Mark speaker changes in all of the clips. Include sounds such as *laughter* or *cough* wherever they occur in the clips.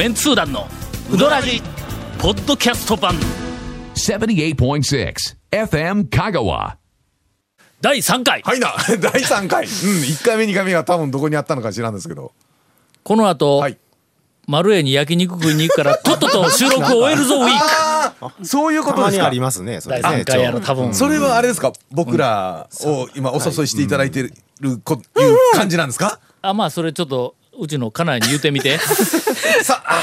Speaker 1: メンツー団のウドラジポッドキャスト版。
Speaker 2: 78.6 FM Kagawa.
Speaker 1: 第3回、
Speaker 3: はいな。*laughs* 第3回。うん1回目2回目が多分どこにあったのか知らんですけど。
Speaker 1: この後、
Speaker 3: はい。
Speaker 1: 丸栄に焼肉食いに行くから *laughs* とっとと収録を終えるぞウィーク。
Speaker 3: そういうことですか。
Speaker 4: りますね。それ
Speaker 1: 第
Speaker 4: ね
Speaker 1: 3回やろ多分。
Speaker 3: それはあれですか僕らを今お誘いしていただいてるこいう感じなんですか？
Speaker 1: あまあそれちょっとうちの家内に言ってみて。*laughs*
Speaker 3: さあ。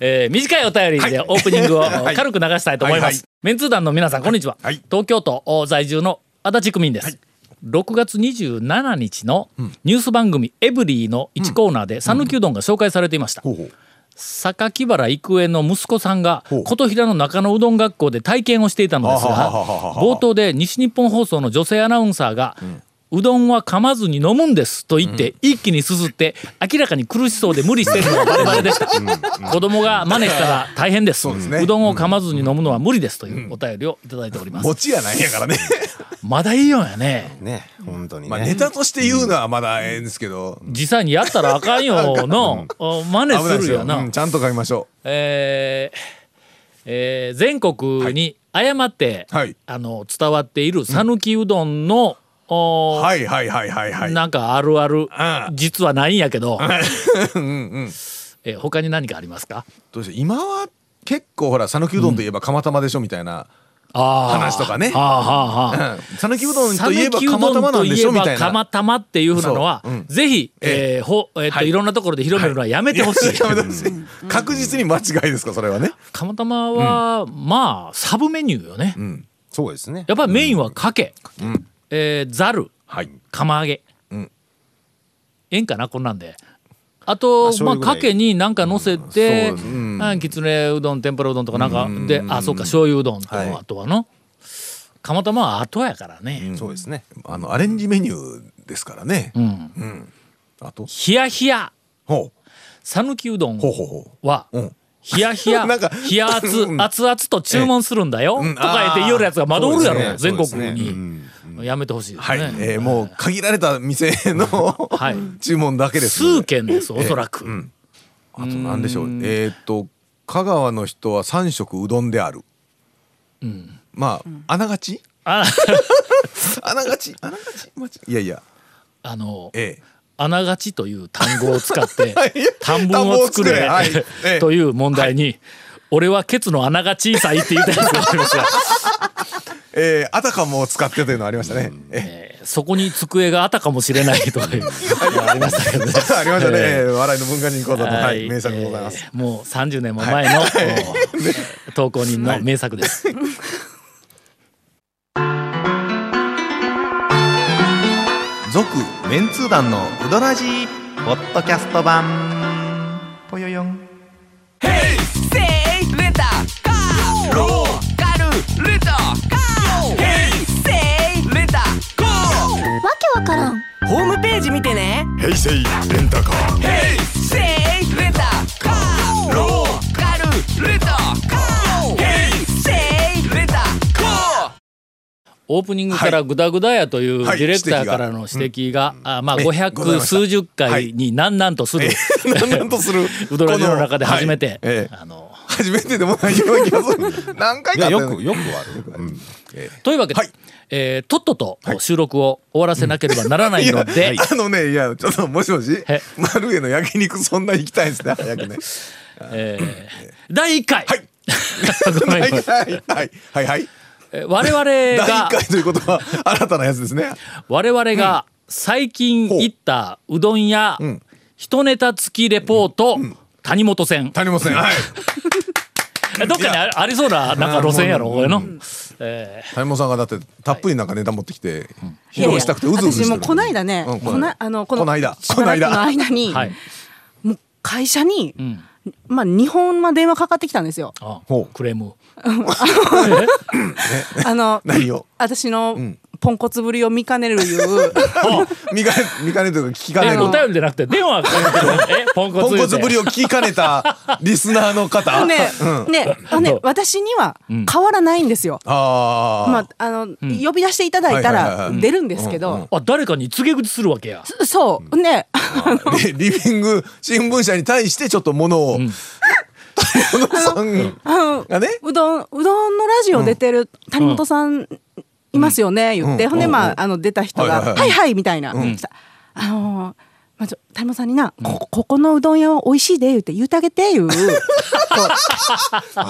Speaker 1: えー短いお便りでオープニングを *laughs*
Speaker 3: はい。
Speaker 1: 軽く流したいと思います、
Speaker 3: はいはい。
Speaker 1: メンツー団の皆さんこんにちは、
Speaker 3: はい。
Speaker 1: 東京都在住の足立区民です、6月27日のニュース番組「エブリィ」の1コーナーで讃岐うどんが紹介されていました、榊原郁恵の息子さんが琴平の中野うどん学校で体験をしていたのですが冒頭で西日本放送の女性アナウンサーが「うどんは噛まずに飲むんです」と言って一気にすすって明らかに苦しそうで無理しているのがバレバレでした。子供が真似したら大変です。
Speaker 3: そうですね。
Speaker 1: うどんを噛まずに飲むのは無理ですというお便りをいただいております。
Speaker 3: 餅やないんやからね。
Speaker 1: まだいいよやね。
Speaker 4: ね、本当に
Speaker 3: まあネ
Speaker 4: ね。
Speaker 3: タとして言うのはまだええんですけど。
Speaker 1: 実際にやったらあかんよのお真似
Speaker 3: す
Speaker 1: るよな。
Speaker 3: うんちゃんと書きましょ
Speaker 1: えーえー全国に誤って、
Speaker 3: はい。
Speaker 1: あの伝わっている讃岐うどんの、
Speaker 3: はいはいはいはいはい。
Speaker 1: なんかあるある、
Speaker 3: ん。
Speaker 1: 実はないんやけど、
Speaker 3: うんうん
Speaker 1: えー他に何かありますか？
Speaker 3: どうし今は結構ほら讃岐うどんといえば釜玉でしょみたいな話とかね。讃岐うどんといえば釜玉なんでしょみたいな。
Speaker 1: ば釜玉っていうふうなのは、
Speaker 3: そう。うん。
Speaker 1: ぜひ、えーほえーっと
Speaker 3: はい。
Speaker 1: い、ろんなところで広めるのはやめてほしい。
Speaker 3: 確実に間違いですかそれはね。
Speaker 1: 釜玉は、まあサブメニューよね。
Speaker 3: うん。
Speaker 4: そうですね。
Speaker 1: やっぱりメインはかけ、
Speaker 3: ん
Speaker 1: えーざる、
Speaker 3: はい。
Speaker 1: 釜揚げ、
Speaker 3: うん。
Speaker 1: ええんかな？こんなんで。あとまあかけになんか乗せて、
Speaker 3: そううん。
Speaker 1: あきつねうどん天ぷらうどんとかなんかであそうか醤油うどんと、
Speaker 4: はい。
Speaker 1: あとはの。釜玉は後やからね、
Speaker 4: そうですね。
Speaker 3: あのアレンジメニューですからね。
Speaker 1: うん、
Speaker 3: あと？
Speaker 1: 冷や冷や讃岐うどんは
Speaker 3: ううん。
Speaker 1: 冷や冷や冷や熱
Speaker 3: うん。
Speaker 1: 熱々と注文するんだよ、
Speaker 3: うん。
Speaker 1: とか言って言うやつがまだおるやろ、全国に、
Speaker 4: うん
Speaker 1: やめてほしいです
Speaker 3: はい。
Speaker 1: ね、
Speaker 3: えーもう限られた店の *laughs*
Speaker 1: はい。
Speaker 3: 注文だけです。
Speaker 1: 数軒ですおそらく、
Speaker 3: ん。あと何でしょう。えーっと香川の人は三食うどんである。まああながち？
Speaker 1: あ。*laughs*
Speaker 3: あながち？あながち。いいやいや。
Speaker 1: あの
Speaker 3: ええ。
Speaker 1: あながちという単語を使って短文 *laughs*
Speaker 3: 単文を
Speaker 1: を作れ。
Speaker 3: はい。ええ。
Speaker 1: という問題に俺はケツの穴が小さいって言ったやつがありますが、
Speaker 3: えーあたかも使ってというのありましたね。え
Speaker 1: えーそこに机があったかもしれないというのがありましたけどね。
Speaker 3: ありましたね、
Speaker 1: えー。
Speaker 3: 笑いの文化人講座の、は
Speaker 1: はい。
Speaker 3: い、名作でございます、
Speaker 1: えーもう30年も前の、お *laughs* 投稿人の名作です。
Speaker 5: 続メンツー団のウドラジーポッドキャスト版。ぽよよん
Speaker 6: ホームページ見てね。
Speaker 4: 平成レンタカー。
Speaker 6: ヘイセイレンタカーローカルレンタカー。ヘイセイレンタカー
Speaker 1: オープニングからグダグダやというデ
Speaker 3: はい。
Speaker 1: ィレクターからの指摘が、あまあ
Speaker 3: えござい
Speaker 1: 500
Speaker 3: ました。
Speaker 1: 数十回になんなんとする、*laughs*
Speaker 3: なんなんとする。*laughs*
Speaker 1: ウドラジの中で初めて、あの
Speaker 3: 初めてでもないような気がする。何回か
Speaker 4: よく、よくある。うん。
Speaker 1: というわけで、
Speaker 3: はい。
Speaker 1: えーとっとと収録を終わらせなければならないので、
Speaker 3: あのねいやちょっともしもし *laughs*
Speaker 1: え。
Speaker 3: 丸への焼肉そんな行きたいんですね。*laughs* 早くね。
Speaker 1: えー第1 *laughs* 回、
Speaker 3: はい。はい。はいはい。はい
Speaker 1: 我々
Speaker 3: 第1
Speaker 1: が
Speaker 3: 回ということは新たなやつですね。
Speaker 1: 我々が最近行ったうどん屋、
Speaker 3: ん。
Speaker 1: 一ネタ付きレポート、谷本線
Speaker 3: 谷本さんはい。
Speaker 1: え *laughs* どっかにあありそうななんか路線やろこれの、え
Speaker 3: 谷本さんがだってたっぷりなんかネタ持ってきて披露したくてうずうずしてる。
Speaker 7: 私もうこないだね、
Speaker 3: うん
Speaker 7: こなあのこの
Speaker 3: こないだ。
Speaker 7: しばらくの
Speaker 3: こない
Speaker 7: 間に、
Speaker 1: ーはい、
Speaker 7: もう会社に、
Speaker 1: ん。
Speaker 7: まあ日本は電話かかってきたんですよ。
Speaker 1: あ
Speaker 3: ほう。
Speaker 1: クレーム *laughs* *laughs*
Speaker 7: あの私の
Speaker 3: ん
Speaker 7: ポンコツぶりを見かねるいう。*laughs*
Speaker 3: 見かね見かねというか聞きかね
Speaker 1: え
Speaker 3: る
Speaker 1: お便りじゃなくて電話え *laughs* ポンコツ
Speaker 3: ポンコツぶりを聞きかねた *laughs* リスナーの方。
Speaker 7: ねねあのね私には変わらないんですよ。まああの、呼び出していただいたら出るんですけど、
Speaker 1: あ誰かに告げ口するわけや。
Speaker 7: そうね。
Speaker 3: でリビング新聞社に対してちょっと物を、谷本さん
Speaker 7: あの
Speaker 3: がね
Speaker 7: うどんうどんのラジオ出てる谷本さんいますよね、言って、
Speaker 3: うん。
Speaker 7: ほんでまあ,、
Speaker 3: うん。
Speaker 7: あの出た人が「
Speaker 3: はいはいはい。
Speaker 7: はいはい」みたいな、あのーまあ、ちょ谷本さんにな、こここのうどん屋は美味しいで言って言うてあげていう。*laughs* こ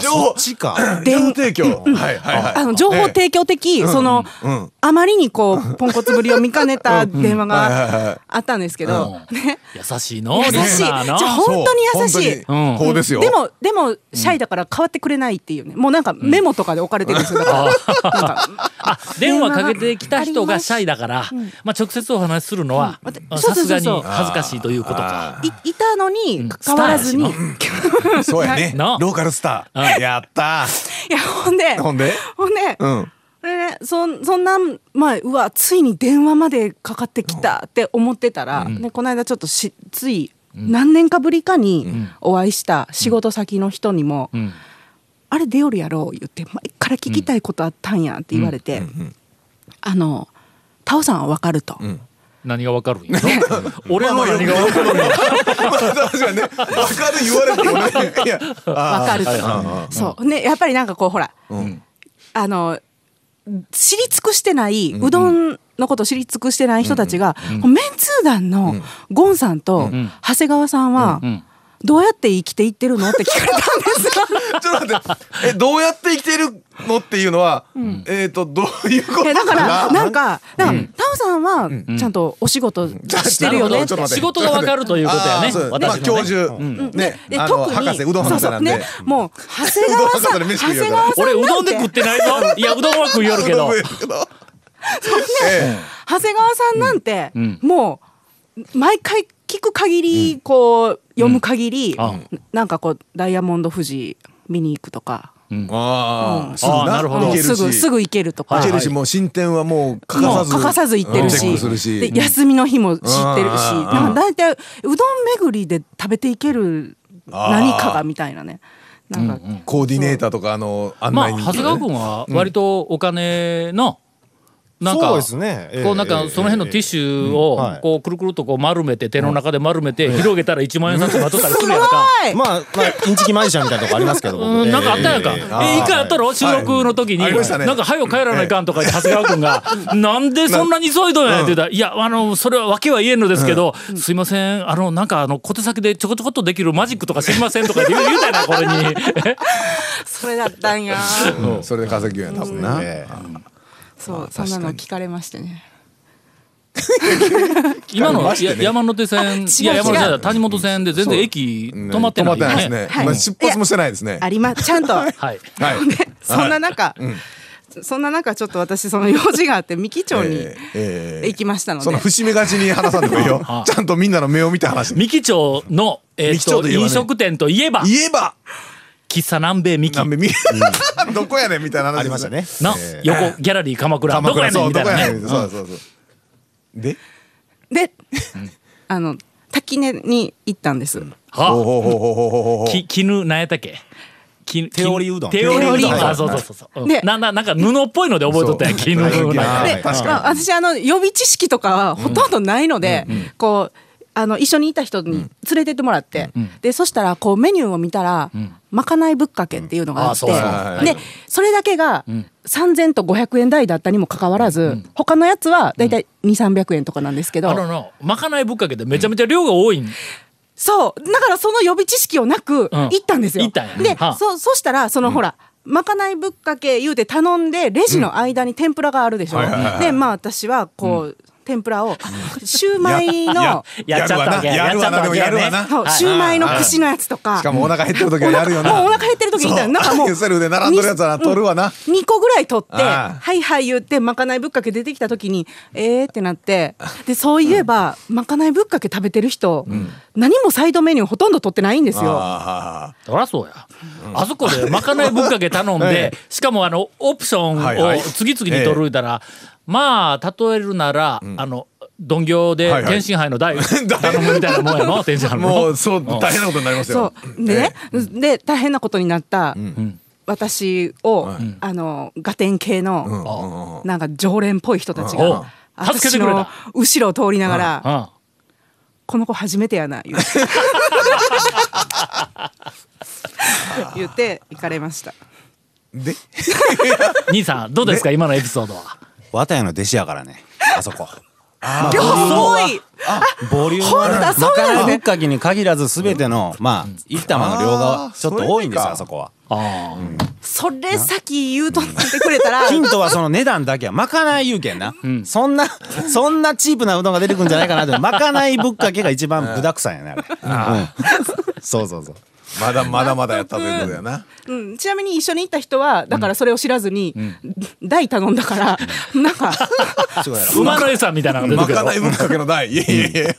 Speaker 3: 情報。提供、はいはいはい。
Speaker 7: うあの情報提供的、その、
Speaker 3: うん。
Speaker 7: あまりにこう *laughs* ポンコツぶりを見かねた電話が
Speaker 3: い
Speaker 7: あったんですけど、ね。
Speaker 1: 優しいの
Speaker 7: 優しい。じゃあ本当に優しい。
Speaker 3: そうですよ。
Speaker 7: でもでもシャイだから変わってくれないっていうね。もうなんかメモとかで置かれてるんですよ。だからなんか
Speaker 1: あ電話かけてきた人がシャイだから、まあ直接お話しするのは
Speaker 7: うん
Speaker 1: さすがに
Speaker 7: そうそうそう
Speaker 1: 恥ずかしいということか。
Speaker 7: いいたのに変わらずに、
Speaker 3: そうやね。
Speaker 1: な。
Speaker 3: ローカルスター。やった
Speaker 7: やほんで
Speaker 3: ほんで？
Speaker 7: ほんで、
Speaker 3: うん。
Speaker 7: でね、そんそんなまあうわついに電話までかかってきたって思ってたら、ね、この間ちょっとしつい何年かぶりかにお会いした仕事先の人にも「
Speaker 1: ん。
Speaker 7: あれ出よるやろ」言って前から聞きたいことあったんやって言われて「あのタオさんは分かると」
Speaker 1: 何がわかるんやろ？俺の何がわかるんや？
Speaker 3: 確かにね分かる言われてもね。いや *laughs*
Speaker 7: 分かるそう。ねやっぱりなんかこうほら、あの知り尽くしてない、うどんのこと知り尽くしてない人たちが、メンツー団のゴンさんと長谷川さんは、どうやって生きていってるのって聞かれたんですよ。*laughs*
Speaker 3: ちょっと待って。えどうやって生きてるのっていうのは、えっ、とどういうこと？
Speaker 7: だから
Speaker 3: あ
Speaker 7: なん？かだからタオさんはちゃんとお仕事してるよね。って
Speaker 3: ちょっと待って。
Speaker 1: 仕事がわかるということやね
Speaker 3: まあ
Speaker 1: 私のね。
Speaker 3: 教授、ね。
Speaker 7: で特に
Speaker 3: 博士うどん博士なんで。
Speaker 7: そうそう。ねもう長谷川さん *laughs* 長谷川さん
Speaker 1: 俺うどんで食ってないぞ。いやうどんは食いよるけど。*laughs*
Speaker 3: え
Speaker 7: 長谷川さんなんて、もう毎回聞く限り、こう読む限り、
Speaker 1: あ
Speaker 7: なんかこうダイヤモンド富士見に行くとか、
Speaker 3: えああ、すぐ
Speaker 1: な。るほど。
Speaker 7: すぐすぐ行けるとか。
Speaker 3: 行けるしもう進展はもう欠かさず。
Speaker 7: 欠かさず行ってるし。で休みの日も知ってるし。
Speaker 3: うん
Speaker 7: なんか大体うどん巡りで食べていける何かがみたいなね。なんか、
Speaker 3: コーディネーターとかあの案
Speaker 1: まあ
Speaker 3: 内人
Speaker 1: 長谷川君は割とお金のなんか
Speaker 4: そうですね。ええ
Speaker 1: こうなんか
Speaker 4: ええ
Speaker 1: その辺のティッシュを
Speaker 4: はい。
Speaker 1: こうくるくるとこう丸めて手の中で丸めて広げたら1万円札が取ったりするやんか。
Speaker 7: はい。
Speaker 4: まあまあインチキマジシャンみたいなとこありますけど僕。
Speaker 1: うん、なんかあったやんか。え
Speaker 4: ええ
Speaker 1: 一回あったろ収録の時に、なんか、はよ帰らないかんとか言って、長谷川君が、なんでそんなに急いどんやって言った。ら、いや、あの、それは訳は言えんのですけど、すいません、あの、なんか、あの、小手先でちょこちょこっとできるマジックとか知りませんとか言う言うたやな、これに。*laughs* *laughs*
Speaker 7: それだったんや。
Speaker 3: うん。それで稼ぎや多分な、
Speaker 4: ええ
Speaker 7: そうそんなの聞かれましてね。*laughs*
Speaker 1: 今の、山手線、
Speaker 7: 違う
Speaker 1: いや、山手線谷本線で全然駅
Speaker 3: ね。
Speaker 1: 止まってない
Speaker 3: です
Speaker 1: ね。
Speaker 3: 出発もしてないですね。
Speaker 7: ありまちゃんと。
Speaker 1: はい。
Speaker 3: はい。*laughs*
Speaker 7: そんな中、そんな中ちょっと私その用事があって三木町に行きましたので、
Speaker 3: その節目がちに話さんでもいいよ。*laughs*
Speaker 1: あ
Speaker 3: ちゃんとみんなの目を見て話して。
Speaker 1: 三木町の、えっと、
Speaker 3: 三木町といえばね
Speaker 1: 飲食店といえば、
Speaker 3: 言えば
Speaker 1: 喫茶南米三木。
Speaker 3: なんでみ *laughs* どこやねんみたいな話
Speaker 4: ありましたね。
Speaker 1: な、
Speaker 4: ええ。
Speaker 1: 横ギャラリー鎌倉。どこやねんみたいなね。
Speaker 3: そうどこやねんみたいな。そうそうそう。で？
Speaker 7: で、*laughs* あの滝根に行ったんです、
Speaker 1: は
Speaker 3: ほうほうほうほうほうほう。ほう
Speaker 1: き絹なんやったっけ？き
Speaker 4: 手織りうどん。
Speaker 1: 手織りうどん。あそうそうそう。そう、うん。
Speaker 7: で
Speaker 1: なななんか布っぽいので覚えとったんや。ん。か
Speaker 3: はい。
Speaker 7: で、まあ、私あの予備知識とかはほとんどないので、こうあの一緒にいた人に連れてってもらって、でそしたらこうメニューを見たら、まかないぶっかけっていうのがあって、
Speaker 1: うん
Speaker 7: でそれだけが3,000と500円台だったにもかかわらず、他のやつはだいたい2,300円とかなんですけど、
Speaker 1: あののまかないぶっかけでめちゃめちゃ量が多いん、
Speaker 7: そう。だからその予備知識をなく
Speaker 1: うん。
Speaker 7: 行ったんですよ。
Speaker 1: 行ったんや
Speaker 7: で
Speaker 1: はあ。
Speaker 7: そそしたらその、ほらまかないぶっかけ言うて頼んでレジの間に天ぷらがあるでしょ？でまあ私はこう、天ぷらをシューマイの
Speaker 1: やっちゃったわけ
Speaker 3: や。るわな
Speaker 1: やっちゃったわけ
Speaker 3: やるわな。
Speaker 7: シューマイの串のやつとか。
Speaker 3: しかもお腹減ってる時はやるよな。
Speaker 7: もうお腹減ってる時にな。んかもう
Speaker 3: セルで並んでるやつはな取るわな。
Speaker 7: 2個ぐらい取って「
Speaker 3: ああ。
Speaker 7: はいはい」言ってまかないぶっかけ出てきた時にえーってなってでそういえばまかないぶっかけ食べてる人、何もサイドメニューほとんど取ってないんですよ。
Speaker 3: あ
Speaker 1: そりゃそうや、あそこでまかないぶっかけ頼んで、*laughs* しかもあのオプションを次々に取るたら、まあ例えるなら、あの鈍行で天津杯の台 *laughs* 頼むみたいなもんやの *laughs* 天津杯の。
Speaker 3: もうそう大変なことになります
Speaker 7: そ
Speaker 3: よ
Speaker 7: う。でね、で大変なことになった私を、あのガテン系の、なんか常連っぽい人たち
Speaker 1: おう
Speaker 7: が私
Speaker 1: 助けてくれた。
Speaker 7: の後ろを通りながら「
Speaker 1: あ
Speaker 7: この子初めてやな」言うて。言って行かれました。
Speaker 3: で？
Speaker 1: 兄さんどうですか今のエピソードは？
Speaker 4: 綿屋の弟子やからね。あそこ。
Speaker 7: でも多い。
Speaker 4: ボリューム
Speaker 7: ほんと
Speaker 4: は
Speaker 7: そうなんですね
Speaker 4: まかないぶっかけに限らず全てのまあ一玉の量がちょっと多いんですよ
Speaker 3: あ
Speaker 4: そこは。
Speaker 1: あ
Speaker 7: それ先言うとってくれたら。
Speaker 4: ヒントはその値段だけはまかない言うけんな、そんなそんなチープなうどんが出てくるんじゃないかなってまかないぶっかけが一番具だくさんやねあれ、うん、そうそうそう
Speaker 3: まだまだまだやったということやな。
Speaker 7: うん、ちなみに一緒に行った人はだからそれを知らずに、大頼んだからなんか
Speaker 1: 馬の餌みたいなのが出てくる。
Speaker 3: まかないぶっかけの台いえいえ。いえ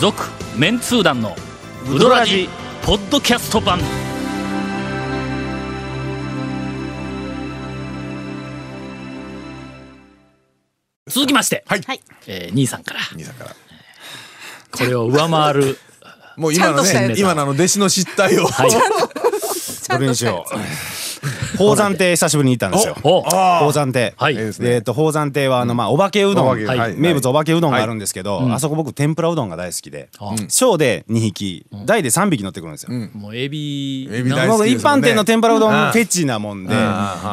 Speaker 1: 続メンツー団のウドラジポッドキャスト版。続きまして、
Speaker 3: はい。
Speaker 7: はい。
Speaker 1: えー兄さんから。
Speaker 3: 兄さんから
Speaker 1: これを上回る
Speaker 3: もう今のね今のあの弟子の失態を。
Speaker 1: はい。
Speaker 4: それにしよう *laughs* 宝山亭久しぶりに行ったんですよ。
Speaker 1: お
Speaker 4: 宝山亭。
Speaker 1: はい。
Speaker 4: えっと宝山亭はあのまあお化けうどん。名物お化けうどんがあるんですけどあそこ僕天ぷらうどんが大好きで小で2匹大で3匹乗ってくるんですよ。
Speaker 1: もうエビ
Speaker 3: エビ大好
Speaker 4: 僕一般店の天ぷらうどんフェチなもんで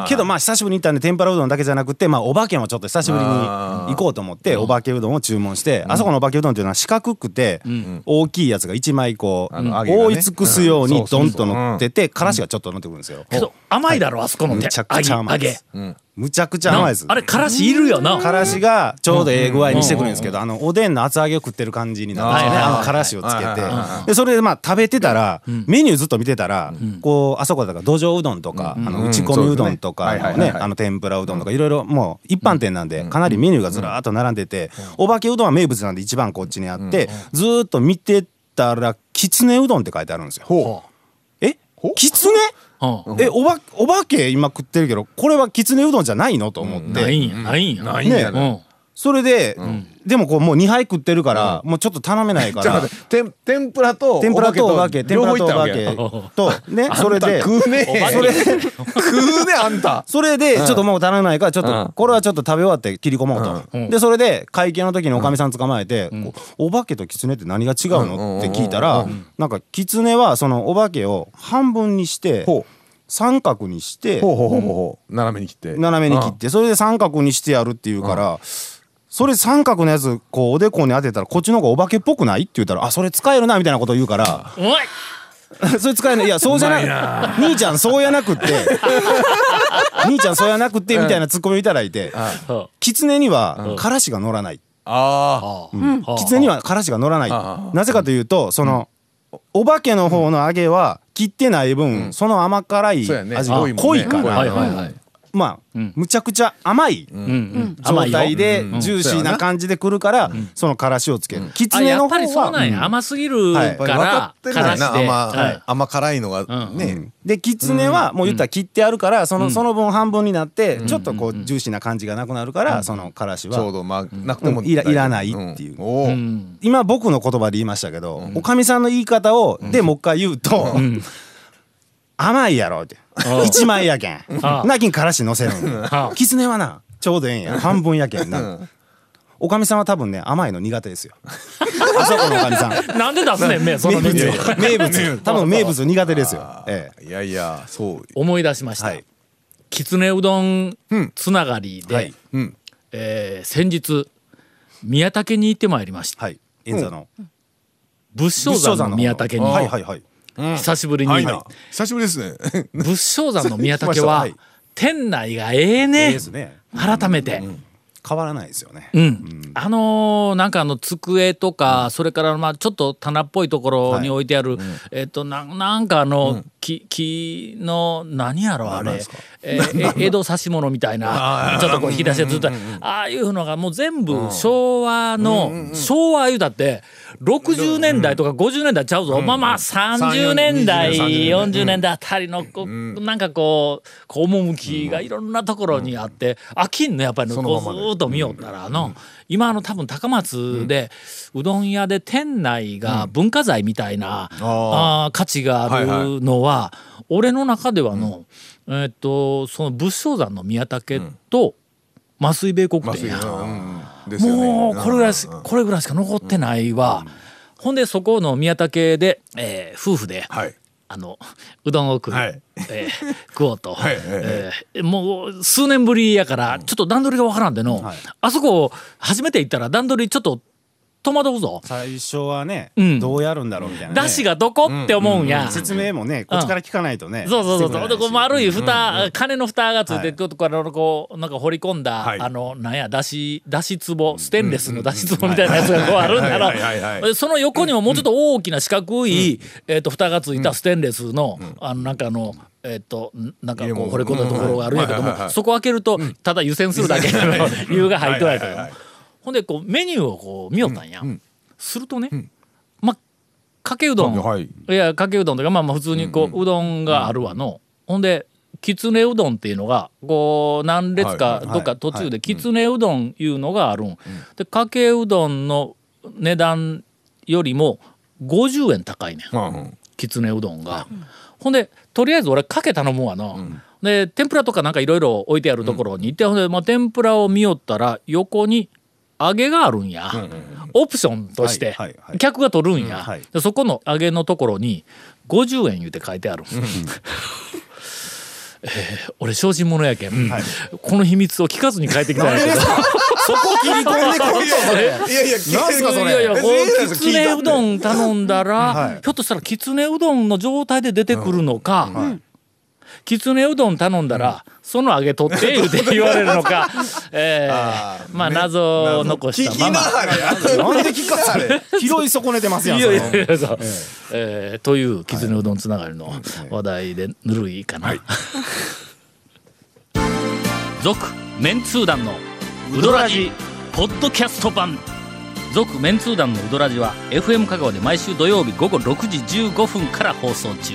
Speaker 4: けどまあ久しぶりに行ったんで天ぷらうどんだけじゃなくてまあお化けもちょっと久しぶりに行こうと思ってお化けうどんを注文してあそこのお化けうどんっていうのは四角くて大きいやつが1枚こう覆い尽くすようにドンと乗っててからしがちょっと乗ってくるんですよ
Speaker 1: 甘いだろあそこの
Speaker 4: めちゃくちゃ甘いむちゃくちゃ甘いです。
Speaker 1: なあれからしいるよな。
Speaker 4: からしがちょうどええ具合にしてくるんですけど、あのおでんの厚揚げを食ってる感じになるん。ですよね、あのからしをつけて。でそれでまあ食べてたら、メニューずっと見てたら、こうあそこだから土壌うどんとか、あの打ち込みうどんとか
Speaker 3: ね。
Speaker 4: あの天ぷらうどんとかいろいろもう一般店なんでかなりメニューがずらーっと並んでて、お化けうどんは名物なんで一番こっちにあって、ずーっと見てたらきつねうどんって書いてあるんですよ。
Speaker 3: ほ
Speaker 4: え？
Speaker 3: ほ
Speaker 4: きつね
Speaker 1: うん。
Speaker 4: えおばお化け今食ってるけどこれはきつねうどんじゃないの？と思って。
Speaker 1: ないんや。ないんや。
Speaker 3: ないんや
Speaker 4: それで、でもこうもう2杯食ってるから、もうちょっと頼めないから。
Speaker 3: 天天ぷらと
Speaker 4: 天ぷらとお化け天ぷらとお化け。と *laughs* ねそれで。
Speaker 3: 食うね
Speaker 4: それで。
Speaker 3: 食うねあんた。*laughs*
Speaker 4: それでちょっともう頼めないからちょっ
Speaker 3: うん。
Speaker 4: とこれはちょっと食べ終わって切り込もうと、でそれで会計の時におかみさん捕まえて、お化けと狐って何が違うの？って聞いたら、なんか狐はそのお化けを半分にして三角にして
Speaker 3: 斜めに切って。
Speaker 4: 斜めに切ってそれで三角にしてやるっていうから、それ三角のやつこうおでこに当てたらこっちの方がお化けっぽくない？って言ったらあそれ使えるなみたいなことを言うから。
Speaker 1: おい。*laughs*
Speaker 4: それ使えないいやそうじゃなく *laughs* 兄ちゃんそうやなくって。兄ちゃんそうやなくってみたいなツッコミをいただいて狐にはからしが乗らない。
Speaker 3: あ
Speaker 1: ああ。
Speaker 4: 狐にはからしが乗らない。
Speaker 3: あ
Speaker 4: なぜかというとそのお化けの方の揚げは切ってない分その甘辛い味が
Speaker 3: 濃い
Speaker 4: から。
Speaker 1: はいはいはい
Speaker 4: まあむちゃくちゃ甘い状
Speaker 1: 甘いよ。
Speaker 4: 態でジューシーな感じでくるからそのからしをつける。きつねの方
Speaker 1: あやっぱりそうなんや。
Speaker 4: は
Speaker 1: 甘すぎる
Speaker 4: はい。
Speaker 3: やっぱり分か
Speaker 1: から
Speaker 3: 甘
Speaker 1: はい。
Speaker 3: 甘辛いのが
Speaker 1: うん。
Speaker 3: ね。
Speaker 4: できつねはもう言ったら切ってあるからそのその分半分になってちょっとこうジューシーな感じがなくなるからそのからしは。
Speaker 3: ちょうどまあなくても
Speaker 4: うん。いらいらないっていう。今僕の言葉で言いましたけどおかみさんの言い方をでもう一回言うと *laughs* 甘いやろって一枚やけん。なきんからし乗せる
Speaker 1: あ
Speaker 4: ん。きつねはなちょうどええんや。半分やけんな。おかみさんは多分ね甘いの苦手ですよ。*laughs* あそこのおかみさん。
Speaker 1: なんで出すねんめその
Speaker 4: 名物
Speaker 1: 3つ
Speaker 4: 名物 *laughs* 多分名物苦手ですよ。ええ。
Speaker 3: いやいやそう。
Speaker 1: 思い出しました。
Speaker 4: はい。
Speaker 1: きつねうどんつながりで
Speaker 4: はい。
Speaker 3: うん。
Speaker 1: えー先日宮武に行ってまいりました。
Speaker 4: はい。演座の。
Speaker 1: 仏正山の宮武に。
Speaker 4: はいはいはい
Speaker 1: 久しぶりに。
Speaker 3: はいな。久しぶりですね。*laughs*
Speaker 1: 仏正山の宮武は *laughs*
Speaker 4: はい。
Speaker 1: 店内がええ
Speaker 4: ええ
Speaker 1: ね
Speaker 4: ですね。
Speaker 1: 改めて。
Speaker 4: 変わらないですよね。
Speaker 1: うん、あのーなんかあの机とか、それからまあちょっと棚っぽいところに置いてある、えっとななんかあの、木木の何やろあれ。江戸指物みたいなちょっとこう引き出しでずっと。ああいうのがもう全部昭和の昭和言うたって60年代とか50年代ちゃうぞ。まあまあ30年代40年代あたりのこうなんかこうこう趣がいろんなところにあって飽きんのやっぱりこうずーっと見よったらあの今あの多分高松でうどん屋で店内が文化財みたいなあー。価値があるのは俺の中ではのえっとその仏生山の宮武と増井米国店や。
Speaker 3: ですよね。
Speaker 1: もうこれぐらいしこれぐらいしか残ってないわ。ほんでそこの宮武で、えー夫婦で、
Speaker 3: はい。
Speaker 1: あのうどんを食う、
Speaker 3: はい。
Speaker 1: えー食おうと、
Speaker 3: はい
Speaker 1: えーもう数年ぶりやからちょっと段取りがわからんでの、あそこ初めて行ったら段取りちょっと戸惑うぞ。
Speaker 4: 最初はね、
Speaker 1: うん。
Speaker 4: どうやるんだろうみたいな、ね、
Speaker 1: 出汁がどこ？って思うんや。
Speaker 4: 説明もねこっちから聞かないとね、
Speaker 1: そうそうそう。そう。でこう丸い蓋、金の蓋がついて、
Speaker 4: はい。
Speaker 1: ちょっとこれこうなんか掘り込んだ、
Speaker 3: はい。
Speaker 1: あのなんやだしだし壺ステンレスのだし壺みたいなやつがこうあるんだろ。う。その横にももうちょっと大きな四角い、えっと蓋がついたステンレスの、あのなんかあの。えっとなんかこう掘り込んだところがあるんやけどもそこ開けるとただ湯煎するだけの *laughs* 湯が入っとるやけど
Speaker 3: はいはいはいはい
Speaker 1: ほんでこうメニューをこう見よったんや。するとねまあかけうどん。
Speaker 3: はい。
Speaker 1: いやかけうどんとかまあまあ普通にこう、うどんがあるわの、ほんできつねうどんっていうのがこう何列か
Speaker 3: はい
Speaker 1: どっか途中できつねうどんいうのがあるん、でかけうどんの値段よりも50円高いねん。きつねうどんが、ほんでとりあえず俺かけ頼むわな、で天ぷらとかなんかいろいろ置いてあるところに行って、ほんで、まあ、天ぷらを見よったら横に揚げがあるんや、オプションとして
Speaker 4: はいはいはい。
Speaker 1: 客が取るんや、
Speaker 4: はい。
Speaker 1: でそこの揚げのところに50円言うて書いてある、*laughs* えー俺小心者やけん、この秘密を聞かずに帰ってきたんやけど。*laughs*
Speaker 4: そこ切り込んでこいとそれ
Speaker 3: いやいや
Speaker 4: なんすかそれ？
Speaker 1: いやいやこきつねうどん頼んだら、
Speaker 4: はい。
Speaker 1: ひょっとしたらきつねうどんの状態で出てくるのか、きつねうどん頼んだら、その揚げ取って *laughs* 言うて言われるのか、*laughs* えーまあ謎を残した。まま。*laughs*
Speaker 4: なんで聞かされ拾い損ねてますやん
Speaker 1: いやいやいやそう。えーというきつねうどんつながりの話題でぬるいかな。続、メンツー団のウドラジポッドキャスト版。続メンツー団のウドラジは FM 香川で毎週土曜日午後6時15分から放送中